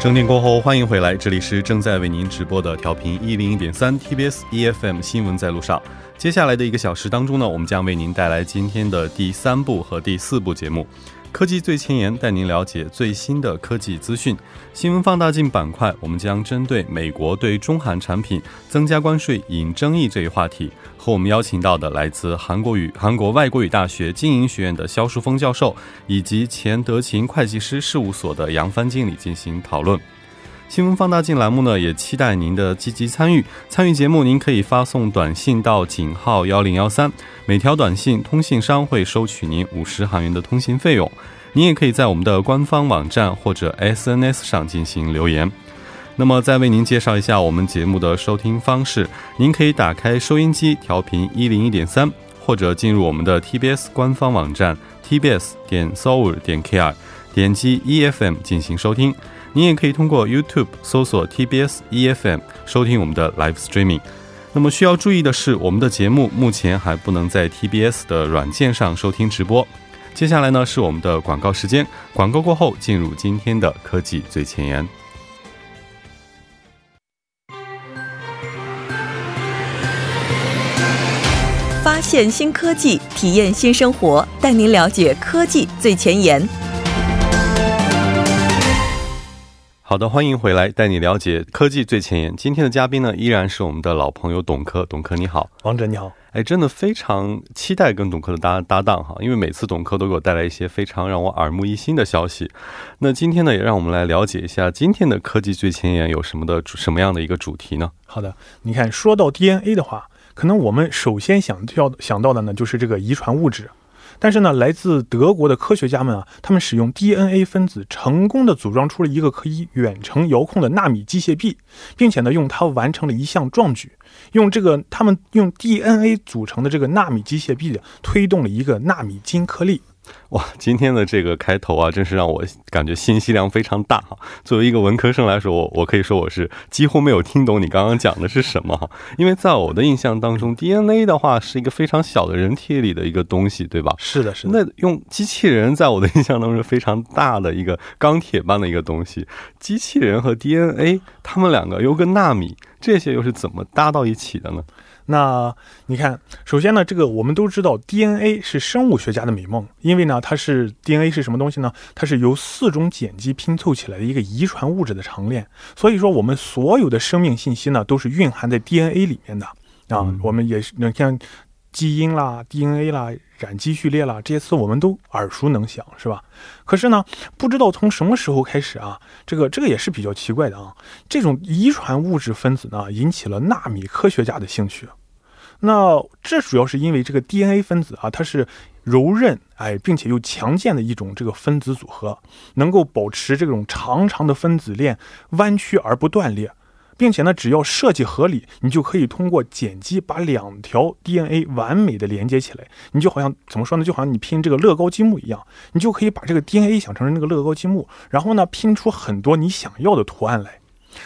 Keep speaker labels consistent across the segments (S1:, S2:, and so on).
S1: 整点过后，欢迎回来，这里是正在为您直播的调频一零一点三 TBS EFM 新闻在路上。接下来的一个小时当中呢，我们将为您带来今天的第三部和第四部节目。科技最前沿，带您了解最新的科技资讯。新闻放大镜板块，我们将针对美国对中韩产品增加关税引争议这一话题，和我们邀请到的来自韩国语韩国外国语大学经营学院的肖树峰教授，以及前德勤会计师事务所的杨帆经理进行讨论。新闻放大镜栏目呢，也期待您的积极参与。参与节目，您可以发送短信到井号幺零幺三，每条短信通信商会收取您五十韩元的通信费用。您也可以在我们的官方网站或者 SNS 上进行留言。那么，再为您介绍一下我们节目的收听方式：您可以打开收音机调频一零一点三，或者进入我们的 TBS 官方网站 tbs 点 s o u r 点 kr，点击 EFM 进行收听。您也可以通过 YouTube 搜索 TBS EFM 收听我们的 Live Streaming。那么需要注意的是，我们的节目目前还不能在 TBS 的软件上收听直播。接下来呢是我们的广告时间，广告过后进入今天的科技最前沿。
S2: 发现新科技，体验新生活，带您了解科技最前沿。
S1: 好的，欢迎回来，带你了解科技最前沿。今天的嘉宾呢，依然是我们的老朋友董科。董科你好，
S3: 王哲你好。
S1: 哎，真的非常期待跟董科的搭搭档哈，因为每次董科都给我带来一些非常让我耳目一新的消息。那今天呢，也让我们来了解一下今天的科技最前沿有什么的什么样的一个主题呢？
S3: 好的，你看说到 DNA 的话，可能我们首先想要想到的呢，就是这个遗传物质。但是呢，来自德国的科学家们啊，他们使用 DNA 分子成功的组装出了一个可以远程遥控的纳米机械臂，并且呢，用它完成了一项壮举，用这个他们用 DNA 组成的这个纳米机械臂推动了一个纳米金颗粒。
S1: 哇，今天的这个开头啊，真是让我感觉信息量非常大哈。作为一个文科生来说，我我可以说我是几乎没有听懂你刚刚讲的是什么哈。因为在我的印象当中，DNA 的话是一个非常小的人体里的一个东西，对吧？
S3: 是的，是的。
S1: 那用机器人，在我的印象当中是非常大的一个钢铁般的一个东西。机器人和 DNA，它们两个又跟纳米，这些又是怎么搭到一起的呢？
S3: 那你看，首先呢，这个我们都知道，DNA 是生物学家的美梦，因为呢，它是 DNA 是什么东西呢？它是由四种碱基拼凑起来的一个遗传物质的长链。所以说，我们所有的生命信息呢，都是蕴含在 DNA 里面的啊。我们也是，你像基因啦、DNA 啦、染基序列啦这些词，我们都耳熟能详，是吧？可是呢，不知道从什么时候开始啊，这个这个也是比较奇怪的啊。这种遗传物质分子呢，引起了纳米科学家的兴趣。那这主要是因为这个 DNA 分子啊，它是柔韧哎，并且又强健的一种这个分子组合，能够保持这种长长的分子链弯曲而不断裂，并且呢，只要设计合理，你就可以通过碱基把两条 DNA 完美的连接起来。你就好像怎么说呢？就好像你拼这个乐高积木一样，你就可以把这个 DNA 想成那个乐高积木，然后呢，拼出很多你想要的图案来。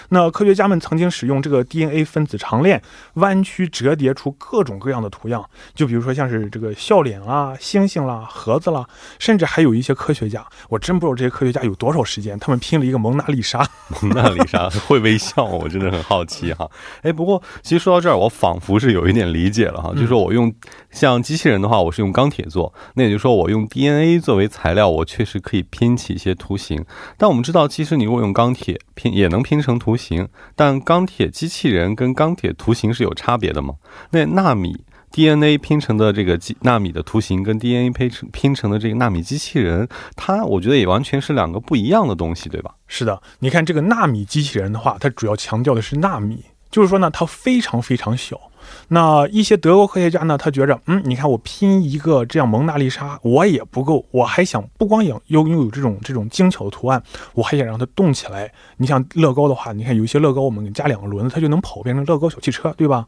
S3: 那科学家们曾经使用这个 DNA 分子长链弯曲折叠出各种各样的图样，就比如说像是这个笑脸啦、星星啦、盒子啦，甚至还有一些科学家，我真不知道这些科学家有多少时间，他们拼了一个蒙娜丽莎。
S1: 蒙娜丽莎会微笑，我真的很好奇哈。哎，不过其实说到这儿，我仿佛是有一点理解了哈，就是说我用像机器人的话，我是用钢铁做，那也就是说我用 DNA 作为材料，我确实可以拼起一些图形。但我们知道，其实你如果用钢铁拼，也能拼成。图形，但钢铁机器人跟钢铁图形是有差别的吗？那纳米 DNA 拼成的这个机纳米的图形跟 DNA 拼成拼成的这个纳米机器人，它我觉得也完全是两个不一样的东西，对吧？
S3: 是的，你看这个纳米机器人的话，它主要强调的是纳米，就是说呢，它非常非常小。那一些德国科学家呢，他觉着，嗯，你看我拼一个这样蒙娜丽莎，我也不够，我还想不光要拥有这种这种精巧的图案，我还想让它动起来。你像乐高的话，你看有一些乐高，我们加两个轮子，它就能跑，变成乐高小汽车，对吧？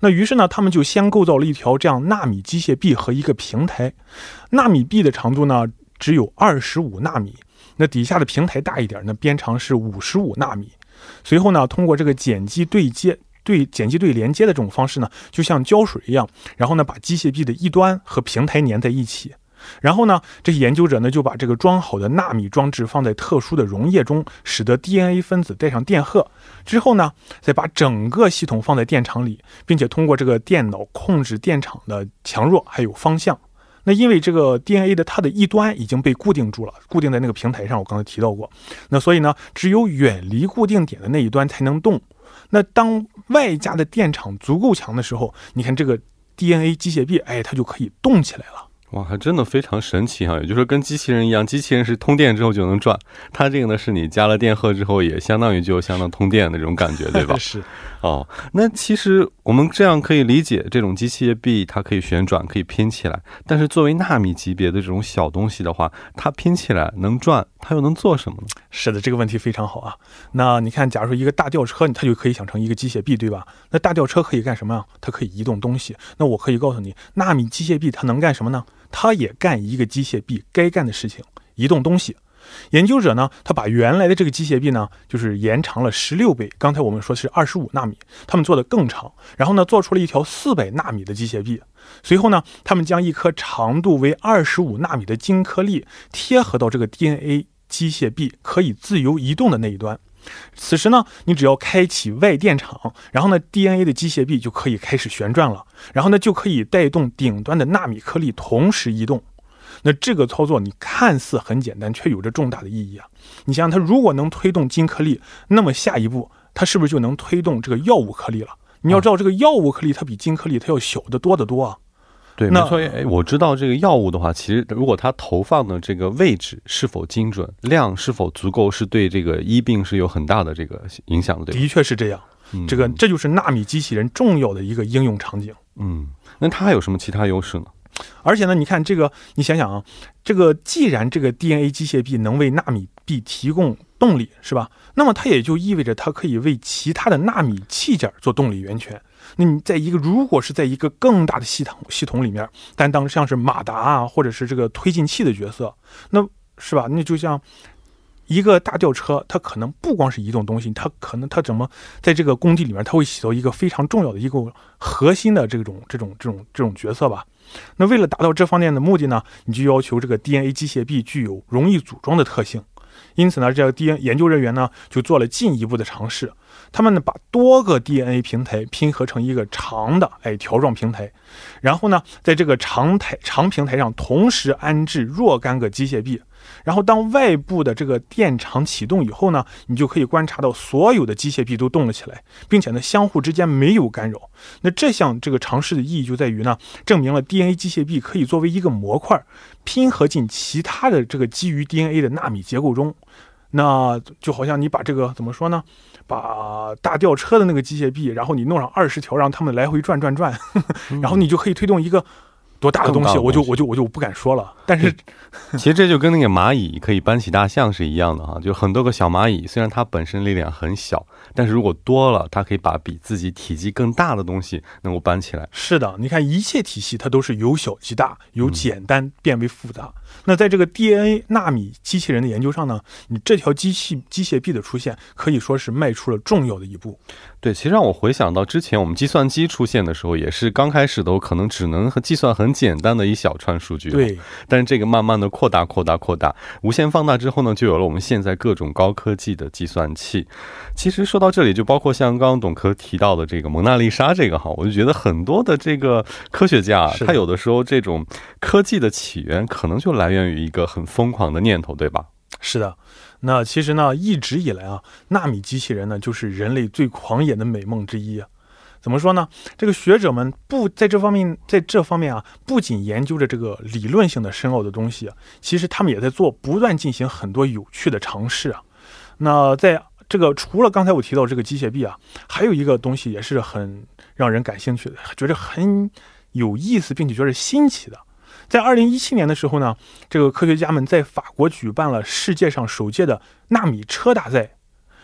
S3: 那于是呢，他们就先构造了一条这样纳米机械臂和一个平台。纳米臂的长度呢只有二十五纳米，那底下的平台大一点，那边长是五十五纳米。随后呢，通过这个碱基对接。对碱基对连接的这种方式呢，就像胶水一样，然后呢把机械臂的一端和平台粘在一起。然后呢，这些研究者呢就把这个装好的纳米装置放在特殊的溶液中，使得 DNA 分子带上电荷。之后呢，再把整个系统放在电场里，并且通过这个电脑控制电场的强弱还有方向。那因为这个 DNA 的它的一端已经被固定住了，固定在那个平台上，我刚才提到过。那所以呢，只有远离固定点的那一端才能动。那当外加的电场足够强的时候，你看这个 DNA 机械臂，哎，它就可以动起来了。
S1: 哇，还真的非常神奇哈！也就是说，跟机器人一样，机器人是通电之后就能转，它这个呢是你加了电荷之后，也相当于就相当通电的那种感觉，对吧？
S3: 是。
S1: 哦，那其实我们这样可以理解，这种机械臂它可以旋转，可以拼起来。但是作为纳米级别的这种小东西的话，它拼起来能转，它又能做什么呢？
S3: 是的，这个问题非常好啊。那你看，假如说一个大吊车，它就可以想成一个机械臂，对吧？那大吊车可以干什么呀？它可以移动东西。那我可以告诉你，纳米机械臂它能干什么呢？它也干一个机械臂该干的事情，移动东西。研究者呢，他把原来的这个机械臂呢，就是延长了十六倍。刚才我们说是二十五纳米，他们做的更长，然后呢，做出了一条四百纳米的机械臂。随后呢，他们将一颗长度为二十五纳米的金颗粒贴合到这个 DNA 机械臂可以自由移动的那一端。此时呢，你只要开启外电场，然后呢，DNA 的机械臂就可以开始旋转了，然后呢，就可以带动顶端的纳米颗粒同时移动。那这个操作你看似很简单，却有着重大的意义啊！你想想，它如果能推动金颗粒，那么下一步它是不是就能推动这个药物颗粒了？你要知道，这个药物颗粒它比金颗粒它要小得多得多啊！
S1: 对，没错。哎，我知道这个药物的话，其实如果它投放的这个位置是否精准，量是否足够，是对这个医病是有很大的这个影响的。
S3: 的确是这样，这个这就是纳米机器人重要的一个应用场景。
S1: 嗯，那它还有什么其他优势呢？
S3: 而且呢，你看这个，你想想啊，这个既然这个 DNA 机械臂能为纳米臂提供动力，是吧？那么它也就意味着它可以为其他的纳米器件做动力源泉。那你在一个如果是在一个更大的系统系统里面担当像是马达啊，或者是这个推进器的角色，那是吧？那就像。一个大吊车，它可能不光是移动东西，它可能它怎么在这个工地里面，它会起到一个非常重要的一个核心的这种这种这种这种角色吧？那为了达到这方面的目的呢，你就要求这个 DNA 机械臂具有容易组装的特性。因此呢，这个 DNA 研究人员呢就做了进一步的尝试，他们呢把多个 DNA 平台拼合成一个长的哎条状平台，然后呢在这个长台长平台上同时安置若干个机械臂。然后，当外部的这个电场启动以后呢，你就可以观察到所有的机械臂都动了起来，并且呢，相互之间没有干扰。那这项这个尝试的意义就在于呢，证明了 DNA 机械臂可以作为一个模块拼合进其他的这个基于 DNA 的纳米结构中。那就好像你把这个怎么说呢？把大吊车的那个机械臂，然后你弄上二十条，让他们来回转转转，然后你就可以推动一个。多大的东西，我就我就我就不敢说了。但是，
S1: 其实这就跟那个蚂蚁可以搬起大象是一样的哈，就很多个小蚂蚁，虽然它本身力量很小，但是如果多了，它可以把比自己体积更大的东西能够搬起来。
S3: 是的，你看一切体系它都是由小及大，由简单变为复杂。那在这个 DNA 纳米机器人的研究上呢，你这条机器机械臂的出现可以说是迈出了重要的一步。
S1: 对，其实让我回想到之前我们计算机出现的时候，也是刚开始都可能只能和计算很简单的一小串数据。
S3: 对，
S1: 但是这个慢慢的扩大、扩大、扩大，无限放大之后呢，就有了我们现在各种高科技的计算器。其实说到这里，就包括像刚刚董科提到的这个蒙娜丽莎这个哈，我就觉得很多的这个科学家，他有的时候这种科技的起源可能就来源于一个很疯狂的念头，对吧？
S3: 是的。那其实呢，一直以来啊，纳米机器人呢，就是人类最狂野的美梦之一啊。怎么说呢？这个学者们不在这方面，在这方面啊，不仅研究着这个理论性的深奥的东西，其实他们也在做，不断进行很多有趣的尝试啊。那在这个除了刚才我提到这个机械臂啊，还有一个东西也是很让人感兴趣的，觉得很有意思，并且觉得新奇的。在二零一七年的时候呢，这个科学家们在法国举办了世界上首届的纳米车大赛。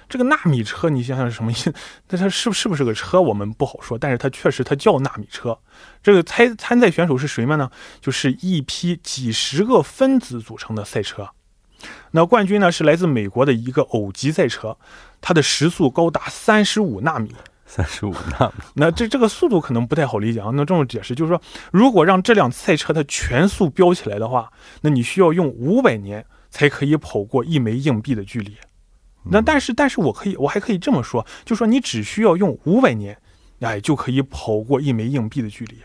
S3: 这个纳米车，你想想是什么意思？那它是是不是个车，我们不好说。但是它确实它叫纳米车。这个参参赛选手是谁们呢？就是一批几十个分子组成的赛车。那冠军呢是来自美国的一个偶级赛车，它的时速高达三十五纳米。
S1: 三十五纳米。
S3: 那这这个速度可能不太好理解啊。那这种解释就是说，如果让这辆赛车它全速飙起来的话，那你需要用五百年才可以跑过一枚硬币的距离。那但是，但是我可以，我还可以这么说，就说你只需要用五百年，哎，就可以跑过一枚硬币的距离。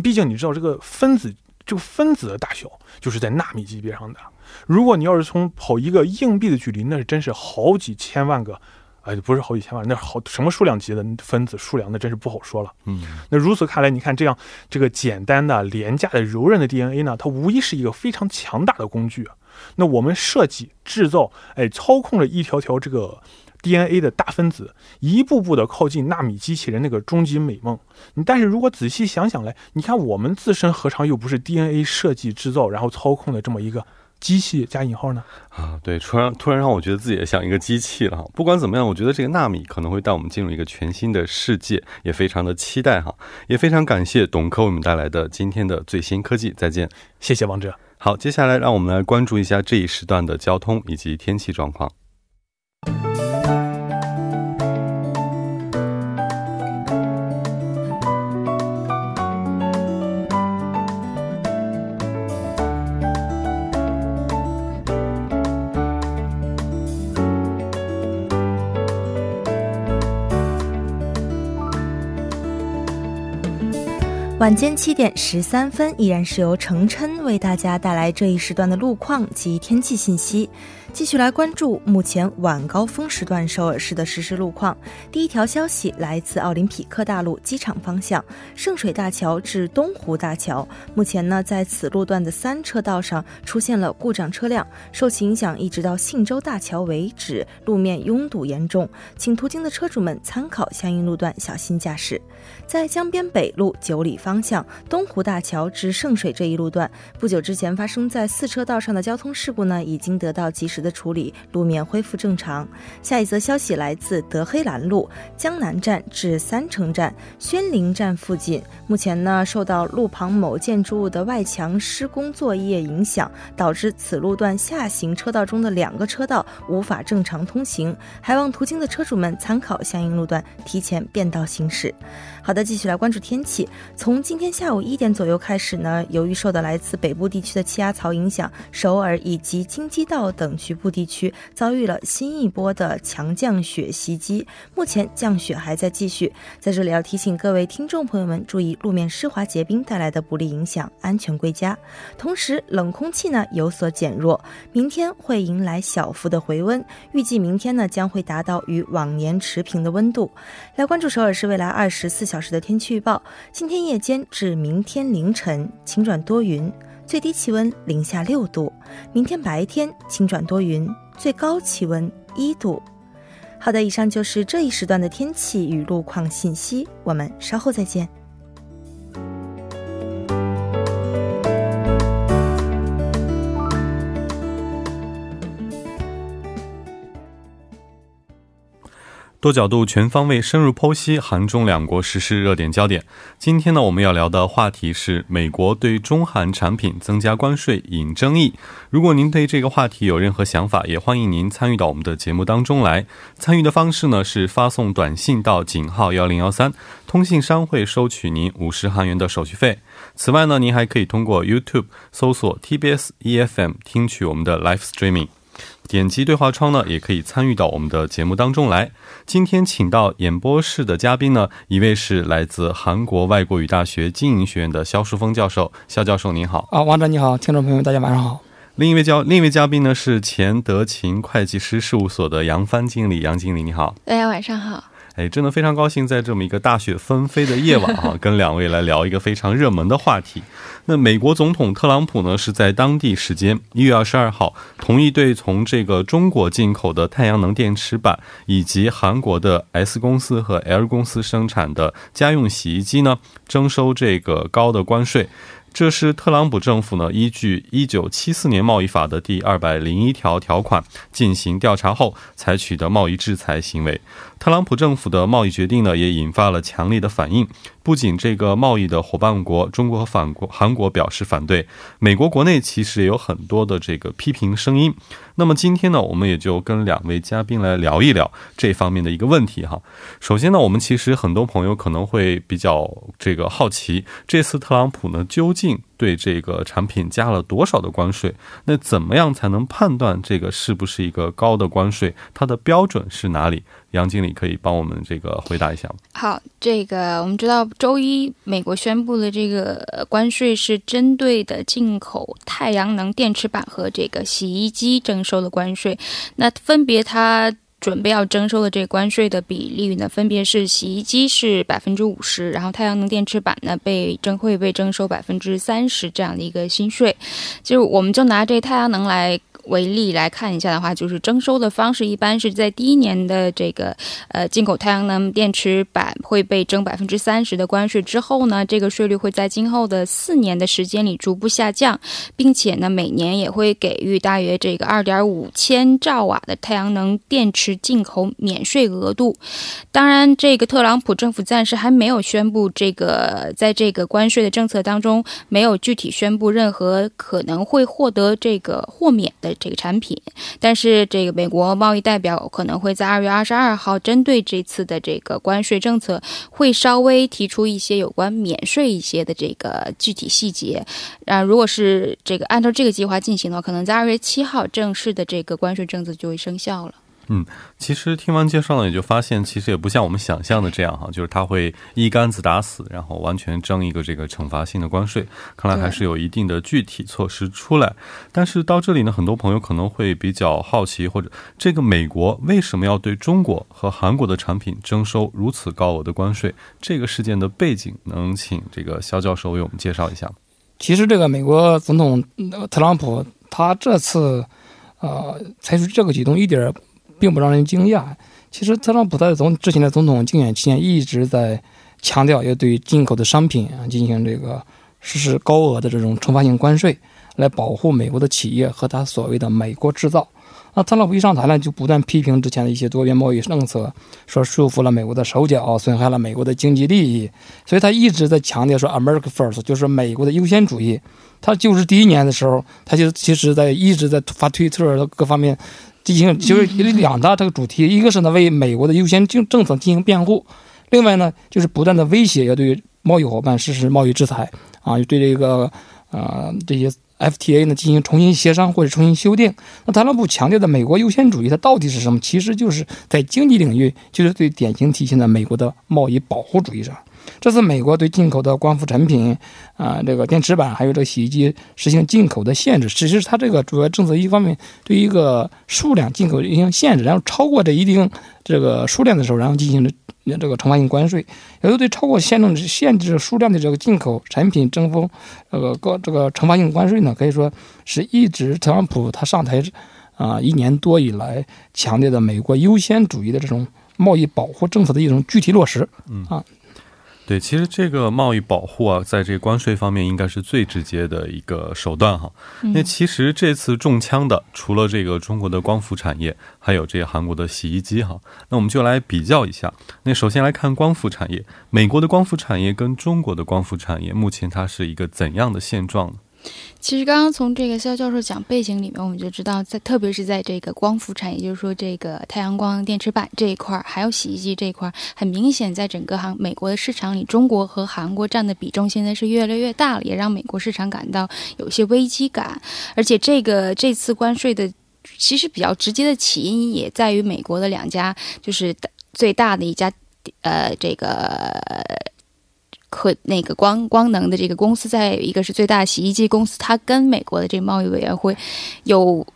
S3: 毕竟你知道这个分子，这个分子的大小就是在纳米级别上的。如果你要是从跑一个硬币的距离，那是真是好几千万个，哎，不是好几千万，那好什么数量级的分子数量，那真是不好说了。
S1: 嗯，
S3: 那如此看来，你看这样这个简单的、廉价的、柔韧的 DNA 呢，它无疑是一个非常强大的工具。那我们设计、制造，哎，操控着一条条这个 DNA 的大分子，一步步的靠近纳米机器人那个终极美梦。你但是如果仔细想想来，你看我们自身何尝又不是 DNA 设计、制造，然后操控的这么一个机器加引号呢？
S1: 啊，对，突然突然让我觉得自己也像一个机器了哈。不管怎么样，我觉得这个纳米可能会带我们进入一个全新的世界，也非常的期待哈。也非常感谢董科为我们带来的今天的最新科技。再见，
S3: 谢谢王哲。
S1: 好，接下来让我们来关注一下这一时段的交通以及天气状况。
S4: 晚间七点十三分，依然是由程琛为大家带来这一时段的路况及天气信息。继续来关注目前晚高峰时段首尔市的实时路况。第一条消息来自奥林匹克大路机场方向圣水大桥至东湖大桥，目前呢在此路段的三车道上出现了故障车辆，受其影响一直到信州大桥为止，路面拥堵严重，请途经的车主们参考相应路段小心驾驶。在江边北路九里方向东湖大桥至圣水这一路段，不久之前发生在四车道上的交通事故呢，已经得到及时的处理，路面恢复正常。下一则消息来自德黑兰路江南站至三城站宣陵站附近，目前呢受到路旁某建筑物的外墙施工作业影响，导致此路段下行车道中的两个车道无法正常通行，还望途经的车主们参考相应路段，提前变道行驶。好的，继续来关注天气。从今天下午一点左右开始呢，由于受到来自北部地区的气压槽影响，首尔以及京畿道等局部地区遭遇了新一波的强降雪袭击。目前降雪还在继续，在这里要提醒各位听众朋友们注意路面湿滑结冰带来的不利影响，安全归家。同时，冷空气呢有所减弱，明天会迎来小幅的回温，预计明天呢将会达到与往年持平的温度。来关注首尔市未来二十四小时的天气预报：今天夜间至明天凌晨晴转多云，最低气温零下六度；明天白天晴转多云，最高气温一度。好的，以上就是这一时段的天气与路况信息，我们稍后再见。
S1: 多角度、全方位、深入剖析韩中两国实施热点焦点。今天呢，我们要聊的话题是美国对中韩产品增加关税引争议。如果您对这个话题有任何想法，也欢迎您参与到我们的节目当中来。参与的方式呢是发送短信到井号幺零幺三，通信商会收取您五十韩元的手续费。此外呢，您还可以通过 YouTube 搜索 TBS EFM 听取我们的 Live Streaming。点击对话窗呢，也可以参与到我们的节目当中来。今天请到演播室的嘉宾呢，一位是来自韩国外国语大学经营学院的肖淑峰教授，肖教授您好。
S5: 啊，王哲你好，听众朋友大家晚上好。
S1: 另一位教另一位嘉宾呢是前德勤会计师事务所的杨帆经理，杨经理你好。
S6: 大家晚上好。
S1: 哎，真的非常高兴在这么一个大雪纷飞的夜晚啊，跟两位来聊一个非常热门的话题。那美国总统特朗普呢，是在当地时间一月二十二号同意对从这个中国进口的太阳能电池板，以及韩国的 S 公司和 L 公司生产的家用洗衣机呢，征收这个高的关税。这是特朗普政府呢依据一九七四年贸易法的第二百零一条条款进行调查后采取的贸易制裁行为。特朗普政府的贸易决定呢也引发了强烈的反应。不仅这个贸易的伙伴国中国和反国韩国表示反对，美国国内其实也有很多的这个批评声音。那么今天呢，我们也就跟两位嘉宾来聊一聊这方面的一个问题哈。首先呢，我们其实很多朋友可能会比较这个好奇，这次特朗普呢究竟对这个产品加了多少的关税？那怎么样才能判断这个是不是一个高的关税？它的标准是哪里？杨经理可以帮我们这个回答一下吗？
S6: 好，这个我们知道周一美国宣布的这个关税是针对的进口太阳能电池板和这个洗衣机征收的关税，那分别它。准备要征收的这个关税的比例呢，分别是洗衣机是百分之五十，然后太阳能电池板呢被征会被征收百分之三十这样的一个新税。就我们就拿这太阳能来。为例来看一下的话，就是征收的方式一般是在第一年的这个呃进口太阳能电池板会被征百分之三十的关税之后呢，这个税率会在今后的四年的时间里逐步下降，并且呢每年也会给予大约这个二点五千兆瓦的太阳能电池进口免税额度。当然，这个特朗普政府暂时还没有宣布这个在这个关税的政策当中没有具体宣布任何可能会获得这个豁免的。这个产品，但是这个美国贸易代表可能会在二月二十二号针对这次的这个关税政策，会稍微提出一些有关免税一些的这个具体细节。啊，如果是这个按照这个计划进行的话，可能在二月七号正式的这个关税政策就会生效了。
S1: 嗯，其实听完介绍呢，也就发现其实也不像我们想象的这样哈，就是他会一竿子打死，然后完全征一个这个惩罚性的关税。看来还是有一定的具体措施出来。但是到这里呢，很多朋友可能会比较好奇，或者这个美国为什么要对中国和韩国的产品征收如此高额的关税？这个事件的背景，能请这个肖教授为我们介绍一下吗？
S5: 其实这个美国总统特朗普他这次呃采取这个举动一点。并不让人惊讶。其实，特朗普在总之前的总统竞选期间一直在强调要对进口的商品啊进行这个实施高额的这种惩罚性关税，来保护美国的企业和他所谓的“美国制造”。那特朗普一上台呢，就不断批评之前的一些多边贸易政策，说束缚了美国的手脚，损害了美国的经济利益。所以他一直在强调说 “America First”，就是美国的优先主义。他就是第一年的时候，他就其实在一直在发推特各方面。进行就是两大这个主题，一个是呢为美国的优先政政策进行辩护，另外呢就是不断的威胁要对贸易伙伴实施贸易制裁啊，对这个呃这些 FTA 呢进行重新协商或者重新修订。那特朗普强调的美国优先主义，它到底是什么？其实就是在经济领域，就是最典型体现在美国的贸易保护主义上。这次美国对进口的光伏产品，啊，这个电池板还有这个洗衣机实行进口的限制。其实它这个主要政策一方面对一个数量进口进行限制，然后超过这一定这个数量的时候，然后进行这个惩罚性关税。也就对超过限制限制数量的这个进口产品征收这个高这个惩罚性关税呢，可以说是一直特朗普他上台啊一年多以来强调的美国优先主义的这种贸易保护政策的一种具体落实。嗯啊。
S1: 对，其实这个贸易保护啊，在这个关税方面，应该是最直接的一个手段哈。那其实这次中枪的，除了这个中国的光伏产业，还有这个韩国的洗衣机哈。那我们就来比较一下。那首先来看光伏产业，美国的光伏产业跟中国的光伏产业，目前它是一个怎样的现状呢？
S6: 其实刚刚从这个肖教授讲背景里面，我们就知道，在特别是在这个光伏产业，就是说这个太阳光电池板这一块儿，还有洗衣机这一块儿，很明显，在整个韩美国的市场里，中国和韩国占的比重现在是越来越大了，也让美国市场感到有些危机感。而且这个这次关税的其实比较直接的起因，也在于美国的两家，就是最大的一家，呃，这个。可那个光光能的这个公司，在一个是最大洗衣机公司，它跟美国的这个贸易委员会有。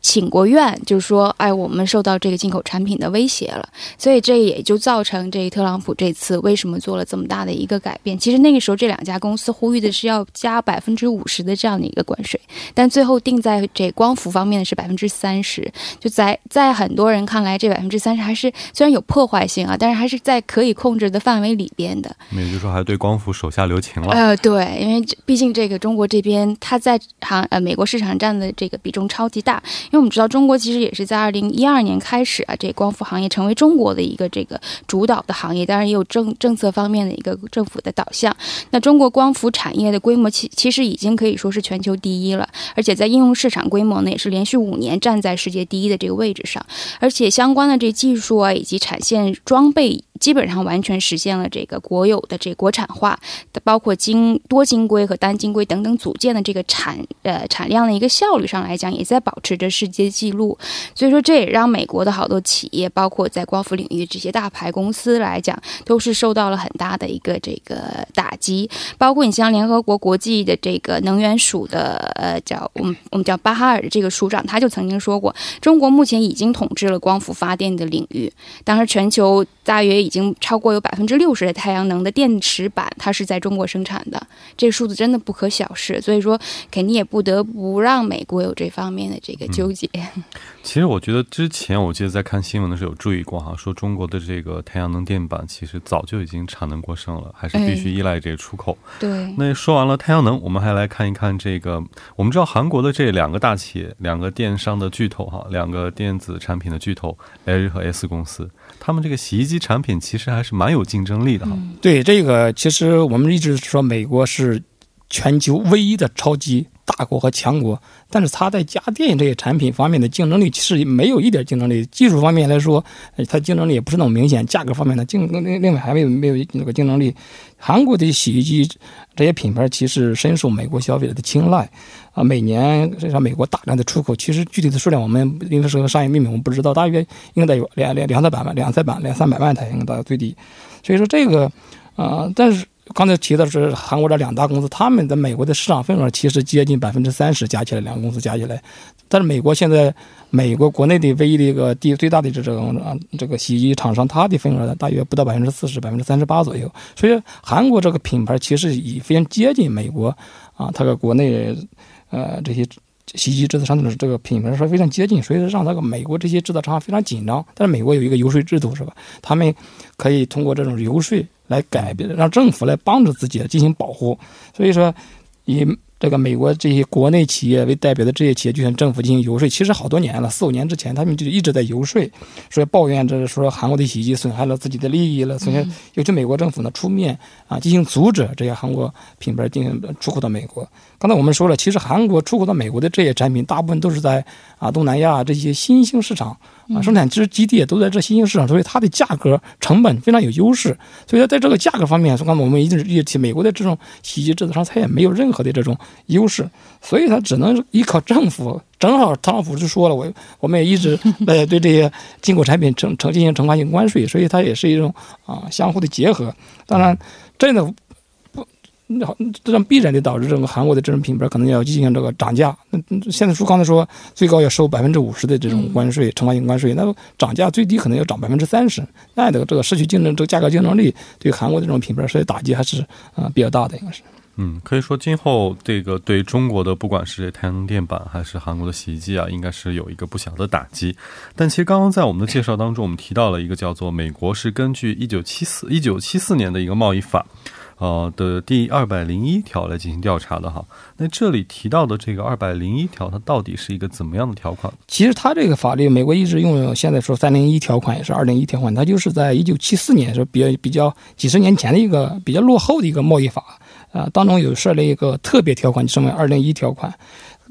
S6: 请过愿，就是说，哎，我们受到这个进口产品的威胁了，所以这也就造成这特朗普这次为什么做了这么大的一个改变。其实那个时候这两家公司呼吁的是要加百分之五十的这样的一个关税，但最后定在这光伏方面的是百分之三十。就在在很多人看来，这百分之三十还是虽然有破坏性啊，但是还是在可以控制的范围里边的。
S1: 也就是说，还对光伏手下留情了。
S6: 呃，对，因为毕竟这个中国这边它在行呃美国市场占的这个比重超级大。因为我们知道中国其实也是在二零一二年开始啊，这光伏行业成为中国的一个这个主导的行业，当然也有政政策方面的一个政府的导向。那中国光伏产业的规模其其实已经可以说是全球第一了，而且在应用市场规模呢，也是连续五年站在世界第一的这个位置上，而且相关的这技术啊以及产线装备。基本上完全实现了这个国有的这国产化，包括晶多晶硅和单晶硅等等组件的这个产呃产量的一个效率上来讲，也在保持着世界纪录。所以说，这也让美国的好多企业，包括在光伏领域这些大牌公司来讲，都是受到了很大的一个这个打击。包括你像联合国国际的这个能源署的呃叫我们我们叫巴哈尔的这个署长，他就曾经说过，中国目前已经统治了光伏发电的领域。当时全球大约。已经超过有百分之六十的太阳能的电池板，它是在中国生产的，这个数字真的不可小视。所以说，肯定也不得不让美国有这方面的这个纠结。
S1: 其实我觉得之前我记得在看新闻的时候有注意过哈，说中国的这个太阳能电板其实早就已经产能过剩了，还是必须依赖这个出口。
S6: 对。
S1: 那说完了太阳能，我们还来看一看这个。我们知道韩国的这两个大企业，两个电商的巨头哈，两个电子产品的巨头 L 和 S 公司。他们这个洗衣机产品其实还是蛮有竞争力的哈。
S5: 对这个，其实我们一直说美国是全球唯一的超级大国和强国，但是它在家电这些产品方面的竞争力其实没有一点竞争力。技术方面来说，它竞争力也不是那么明显；价格方面的竞另另外还没有没有那个竞争力。韩国的洗衣机这些品牌其实深受美国消费者的青睐。啊，每年实际上美国大量的出口，其实具体的数量我们因为是个商业秘密，我们不知道，大约应该得有两两两三百万，两三百两三百万台应该到最低。所以说这个，啊，但是。刚才提到是韩国这两大公司，他们在美国的市场份额其实接近百分之三十，加起来两个公司加起来。但是美国现在，美国国内的唯一的一个第最大的这种啊这个洗衣厂商，它的份额大约不到百分之四十，百分之三十八左右。所以韩国这个品牌其实已非常接近美国啊，它的国内呃这些袭击制造商的这个品牌说非常接近，所以让那个美国这些制造商非常紧张。但是美国有一个游说制度是吧？他们可以通过这种游说。来改变，让政府来帮助自己进行保护。所以说，以这个美国这些国内企业为代表的这些企业，就向政府进行游说。其实好多年了，四五年之前，他们就一直在游说，说抱怨这说韩国的洗衣机损害了自己的利益了，损害，要求美国政府呢出面啊，进行阻止这些韩国品牌进行出口到美国。刚才我们说了，其实韩国出口到美国的这些产品，大部分都是在啊东南亚这些新兴市场。啊，生产基基地都在这新兴市场，所以它的价格成本非常有优势。所以它，在这个价格方面，刚才我们一直一直提，美国的这种洗衣机制造商，它也没有任何的这种优势，所以它只能依靠政府。正好特朗普就说了，我我们也一直 呃对这些进口产品惩惩进行惩罚性关税，所以它也是一种啊相互的结合。当然，真的。那这样必然的导致这个韩国的这种品牌可能要进行这个涨价。那现在说刚才说最高要收百分之五十的这种关税，惩罚性关税，那涨价最低可能要涨百分之三十，那这个这个失去竞争，这个价格竞争力对韩国的这种品牌受打击还是啊比较大的，应该是。
S1: 嗯，可以说今后这个对中国的不管是太阳能电板还是韩国的洗衣机啊，应该是有一个不小的打击。但其实刚刚在我们的介绍当中，我们提到了一个叫做美国是根据一九七四一九七四年的一个贸易法。呃的第二百零一条来进行调查的哈，那这里提到的这个二百零一条，它到底是一个怎么样的条款？
S5: 其实它这个法律，美国一直用，现在说三零一条款也是二零一条款，它就是在一九七四年是比较比较几十年前的一个比较落后的一个贸易法啊，当中有设了一个特别条款，就称为二零一条款。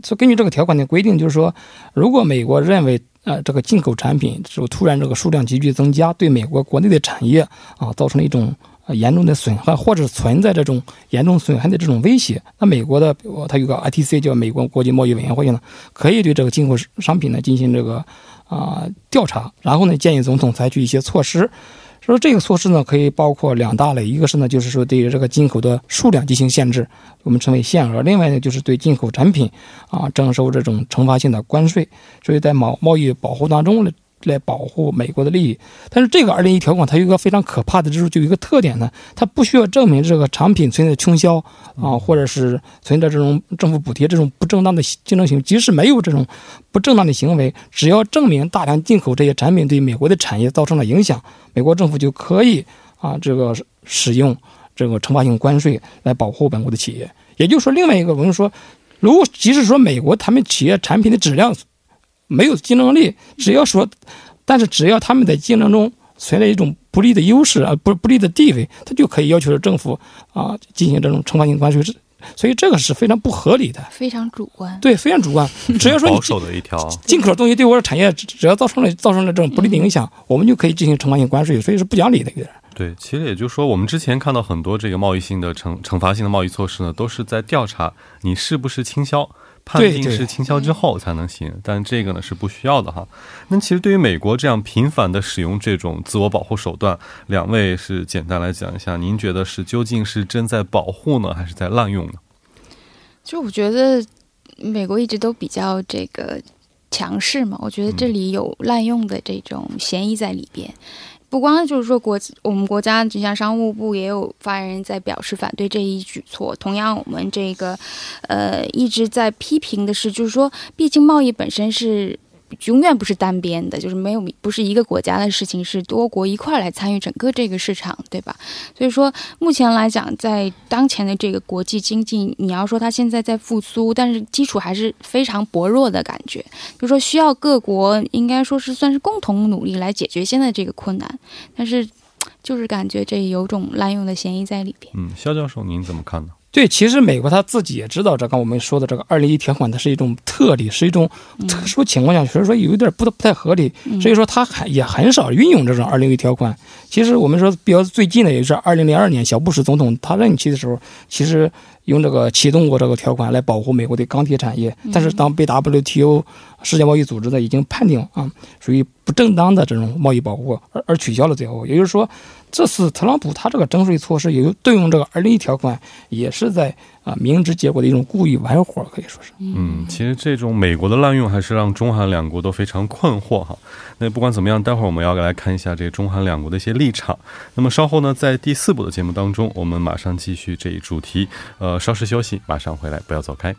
S5: 就根据这个条款的规定，就是说，如果美国认为呃这个进口产品就突然这个数量急剧增加，对美国国内的产业啊造成了一种。严重的损害，或者存在这种严重损害的这种威胁，那美国的它有个 ITC 叫美国国际贸易委员会呢，可以对这个进口商品呢进行这个啊调查，然后呢建议总统采取一些措施。说这个措施呢可以包括两大类，一个是呢就是说对于这个进口的数量进行限制，我们称为限额；另外呢就是对进口产品啊征收这种惩罚性的关税。所以在贸贸易保护当中呢。来保护美国的利益，但是这个二零一条款它有一个非常可怕的之处，就有一个特点呢，它不需要证明这个产品存在倾销啊，或者是存在这种政府补贴这种不正当的竞争行为，即使没有这种不正当的行为，只要证明大量进口这些产品对美国的产业造成了影响，美国政府就可以啊这个使用这个惩罚性关税来保护本国的企业。也就是说，另外一个我们说，如果即使说美国他们企业产品的质量，没有竞争力，只要说，但是只要他们在竞争中存在一种不利的优势啊，不不利的地位，他就可以要求政府啊进行这种惩罚性关税，所以这个是非常不合理的，
S6: 非常主观。
S5: 对，非常主观。只要说
S1: 保守的一条
S5: 进口的东西对我的产业只要造成了造成了这种不利的影响，我们就可以进行惩罚性关税，所以是不讲理的有点。
S1: 对，其实也就是说，我们之前看到很多这个贸易性的惩惩罚性的贸易措施呢，都是在调查你是不是倾销，判定是倾销之后才能行。但这个呢是不需要的哈。那其实对于美国这样频繁的使用这种自我保护手段，两位是简单来讲一下，您觉得是究竟是真在保护呢，还是在滥用呢？
S6: 就我觉得美国一直都比较这个强势嘛，我觉得这里有滥用的这种嫌疑在里边。不光就是说国我们国家，就像商务部也有发言人在表示反对这一举措。同样，我们这个呃一直在批评的是，就是说，毕竟贸易本身是。永远不是单边的，就是没有不是一个国家的事情，是多国一块儿来参与整个这个市场，对吧？所以说，目前来讲，在当前的这个国际经济，你要说它现在在复苏，但是基础还是非常薄弱的感觉，就说需要各国应该说是算是共同努力来解决现在这个困难，但是就是感觉这有种滥用的嫌疑在里边。
S1: 嗯，肖教授您怎么看呢？
S5: 对，其实美国他自己也知道，这刚我们说的这个二零一条款，它是一种特例，是一种特殊情况下，所以说有一点不不太合理，所以说他还也很少运用这种二零一条款。其实我们说比较最近的，也是二零零二年小布什总统他任期的时候，其实用这个启动过这个条款来保护美国的钢铁产业，但是当被 WTO 世界贸易组织呢已经判定啊属于不正当的这种贸易保护而而取消了最后，也就是说。这次特朗普他这个征税措施也就对用这个二零一条款，也是在啊明知结果的一种故意玩火，可以说是。
S1: 嗯，其实这种美国的滥用还是让中韩两国都非常困惑哈。那不管怎么样，待会儿我们要来看一下这个中韩两国的一些立场。那么稍后呢，在第四部的节目当中，我们马上继续这一主题。呃，稍事休息，马上回来，不要走开。